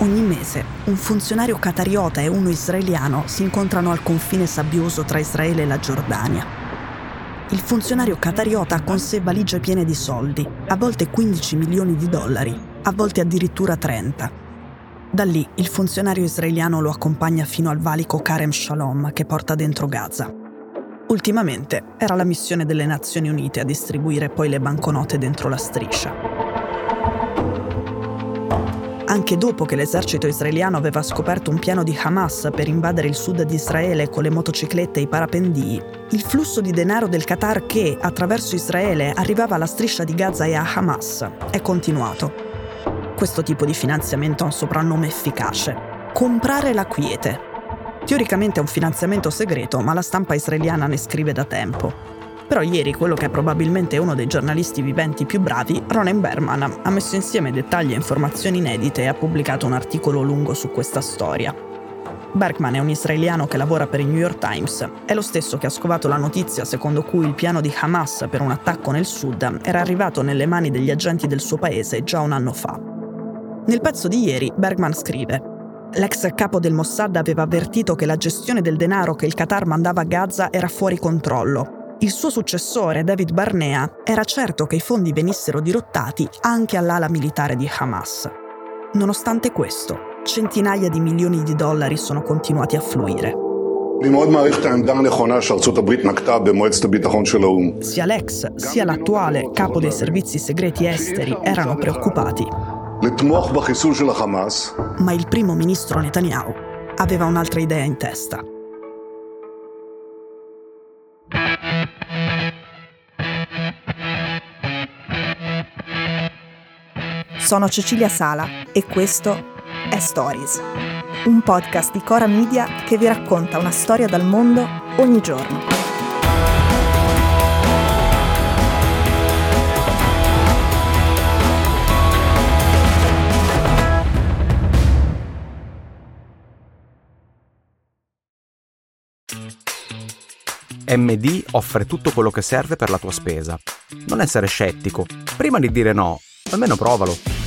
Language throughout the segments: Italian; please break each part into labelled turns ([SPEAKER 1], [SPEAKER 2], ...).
[SPEAKER 1] Ogni mese un funzionario qatariota e uno israeliano si incontrano al confine sabbioso tra Israele e la Giordania. Il funzionario qatariota ha con sé valigie piene di soldi, a volte 15 milioni di dollari, a volte addirittura 30. Da lì il funzionario israeliano lo accompagna fino al valico Karem Shalom che porta dentro Gaza. Ultimamente era la missione delle Nazioni Unite a distribuire poi le banconote dentro la striscia anche dopo che l'esercito israeliano aveva scoperto un piano di Hamas per invadere il sud di Israele con le motociclette e i parapendii, il flusso di denaro del Qatar che, attraverso Israele, arrivava alla striscia di Gaza e a Hamas è continuato. Questo tipo di finanziamento ha un soprannome efficace. Comprare la quiete. Teoricamente è un finanziamento segreto, ma la stampa israeliana ne scrive da tempo. Però ieri quello che è probabilmente uno dei giornalisti viventi più bravi, Ronen Berman, ha messo insieme dettagli e informazioni inedite e ha pubblicato un articolo lungo su questa storia. Bergman è un israeliano che lavora per il New York Times. È lo stesso che ha scovato la notizia secondo cui il piano di Hamas per un attacco nel sud era arrivato nelle mani degli agenti del suo paese già un anno fa. Nel pezzo di ieri Bergman scrive L'ex capo del Mossad aveva avvertito che la gestione del denaro che il Qatar mandava a Gaza era fuori controllo il suo successore, David Barnea, era certo che i fondi venissero dirottati anche all'ala militare di Hamas. Nonostante questo, centinaia di milioni di dollari sono continuati a fluire. Sia l'ex sia l'attuale capo dei servizi segreti esteri erano preoccupati. Ma il primo ministro Netanyahu aveva un'altra idea in testa. Sono Cecilia Sala e questo è Stories, un podcast di Cora Media che vi racconta una storia dal mondo ogni giorno.
[SPEAKER 2] MD offre tutto quello che serve per la tua spesa. Non essere scettico. Prima di dire no, almeno provalo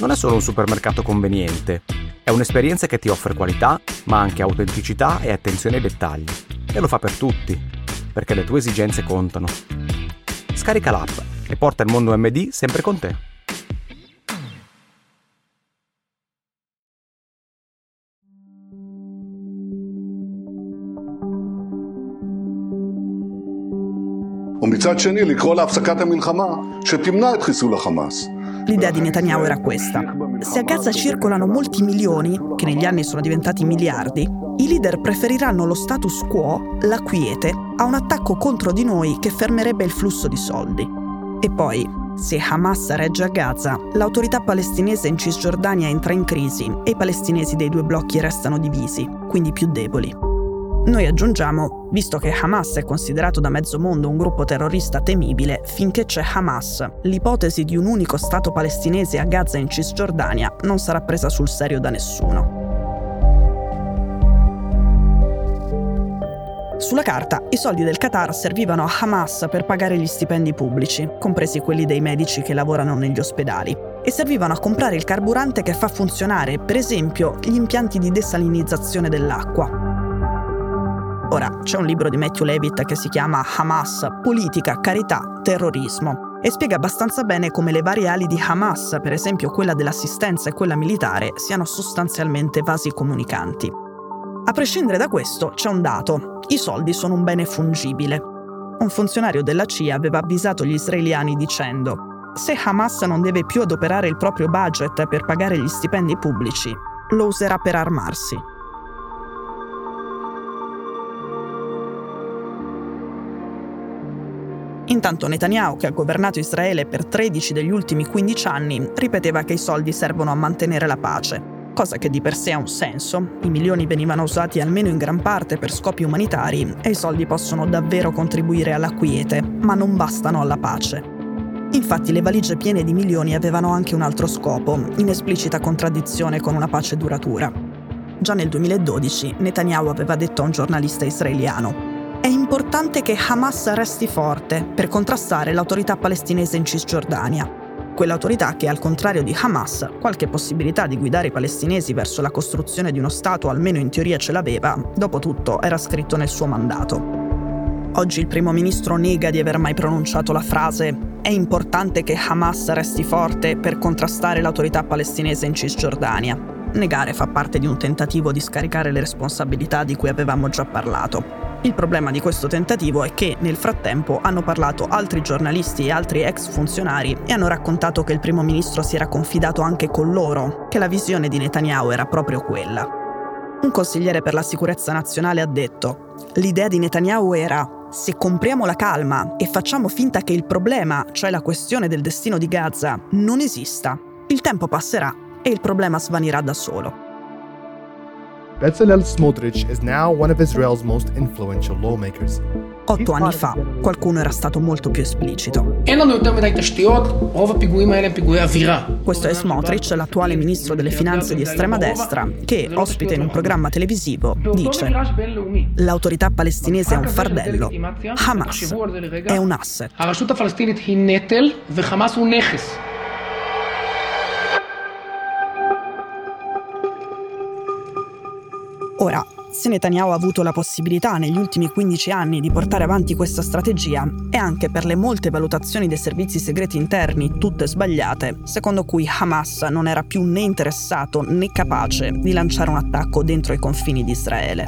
[SPEAKER 2] non è solo un supermercato conveniente, è un'esperienza che ti offre qualità, ma anche autenticità e attenzione ai dettagli. E lo fa per tutti, perché le tue esigenze contano. Scarica l'app e porta il mondo MD sempre con te.
[SPEAKER 1] ומצד שני לקרוא להפסקת המלחמה שתמנע את חיסול החמאס. L'idea di Netanyahu era questa. Se a Gaza circolano molti milioni, che negli anni sono diventati miliardi, i leader preferiranno lo status quo, la quiete, a un attacco contro di noi che fermerebbe il flusso di soldi. E poi, se Hamas regge a Gaza, l'autorità palestinese in Cisgiordania entra in crisi e i palestinesi dei due blocchi restano divisi, quindi più deboli. Noi aggiungiamo, visto che Hamas è considerato da mezzo mondo un gruppo terrorista temibile, finché c'è Hamas, l'ipotesi di un unico Stato palestinese a Gaza in Cisgiordania non sarà presa sul serio da nessuno. Sulla carta, i soldi del Qatar servivano a Hamas per pagare gli stipendi pubblici, compresi quelli dei medici che lavorano negli ospedali, e servivano a comprare il carburante che fa funzionare, per esempio, gli impianti di desalinizzazione dell'acqua. Ora, c'è un libro di Matthew Levitt che si chiama Hamas, politica, carità, terrorismo e spiega abbastanza bene come le varie ali di Hamas, per esempio quella dell'assistenza e quella militare, siano sostanzialmente vasi comunicanti. A prescindere da questo, c'è un dato. I soldi sono un bene fungibile. Un funzionario della CIA aveva avvisato gli israeliani dicendo se Hamas non deve più adoperare il proprio budget per pagare gli stipendi pubblici, lo userà per armarsi. Intanto Netanyahu, che ha governato Israele per 13 degli ultimi 15 anni, ripeteva che i soldi servono a mantenere la pace, cosa che di per sé ha un senso. I milioni venivano usati almeno in gran parte per scopi umanitari e i soldi possono davvero contribuire alla quiete, ma non bastano alla pace. Infatti le valigie piene di milioni avevano anche un altro scopo, in esplicita contraddizione con una pace duratura. Già nel 2012 Netanyahu aveva detto a un giornalista israeliano è importante che Hamas resti forte per contrastare l'autorità palestinese in Cisgiordania. quell'autorità che al contrario di Hamas qualche possibilità di guidare i palestinesi verso la costruzione di uno Stato almeno in teoria ce l'aveva, dopo tutto era scritto nel suo mandato. Oggi il primo ministro nega di aver mai pronunciato la frase è importante che Hamas resti forte per contrastare l'autorità palestinese in Cisgiordania. Negare fa parte di un tentativo di scaricare le responsabilità di cui avevamo già parlato. Il problema di questo tentativo è che nel frattempo hanno parlato altri giornalisti e altri ex funzionari e hanno raccontato che il primo ministro si era confidato anche con loro, che la visione di Netanyahu era proprio quella. Un consigliere per la sicurezza nazionale ha detto, l'idea di Netanyahu era se compriamo la calma e facciamo finta che il problema, cioè la questione del destino di Gaza, non esista, il tempo passerà e il problema svanirà da solo.
[SPEAKER 3] Bezalel Smotrich is now one of Israel's most influential lawmakers.
[SPEAKER 1] Otto anni fa qualcuno era stato molto più esplicito. Questo è Smotrich, l'attuale ministro delle finanze di estrema destra, che, ospite in un programma televisivo, dice l'autorità palestinese è un fardello, Hamas è un asset. Ora, se Netanyahu ha avuto la possibilità negli ultimi 15 anni di portare avanti questa strategia, è anche per le molte valutazioni dei servizi segreti interni, tutte sbagliate, secondo cui Hamas non era più né interessato né capace di lanciare un attacco dentro i confini di Israele.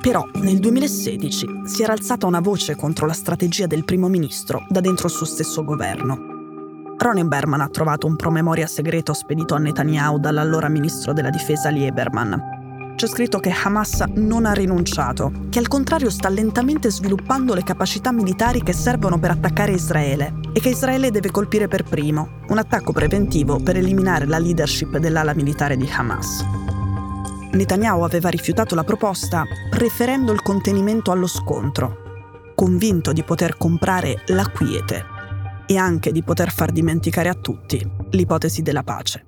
[SPEAKER 1] Però nel 2016 si era alzata una voce contro la strategia del primo ministro da dentro il suo stesso governo. Ronen Berman ha trovato un promemoria segreto spedito a Netanyahu dall'allora ministro della difesa Lieberman, c'è scritto che Hamas non ha rinunciato, che al contrario sta lentamente sviluppando le capacità militari che servono per attaccare Israele e che Israele deve colpire per primo, un attacco preventivo per eliminare la leadership dell'ala militare di Hamas. Netanyahu aveva rifiutato la proposta preferendo il contenimento allo scontro, convinto di poter comprare la quiete e anche di poter far dimenticare a tutti l'ipotesi della pace.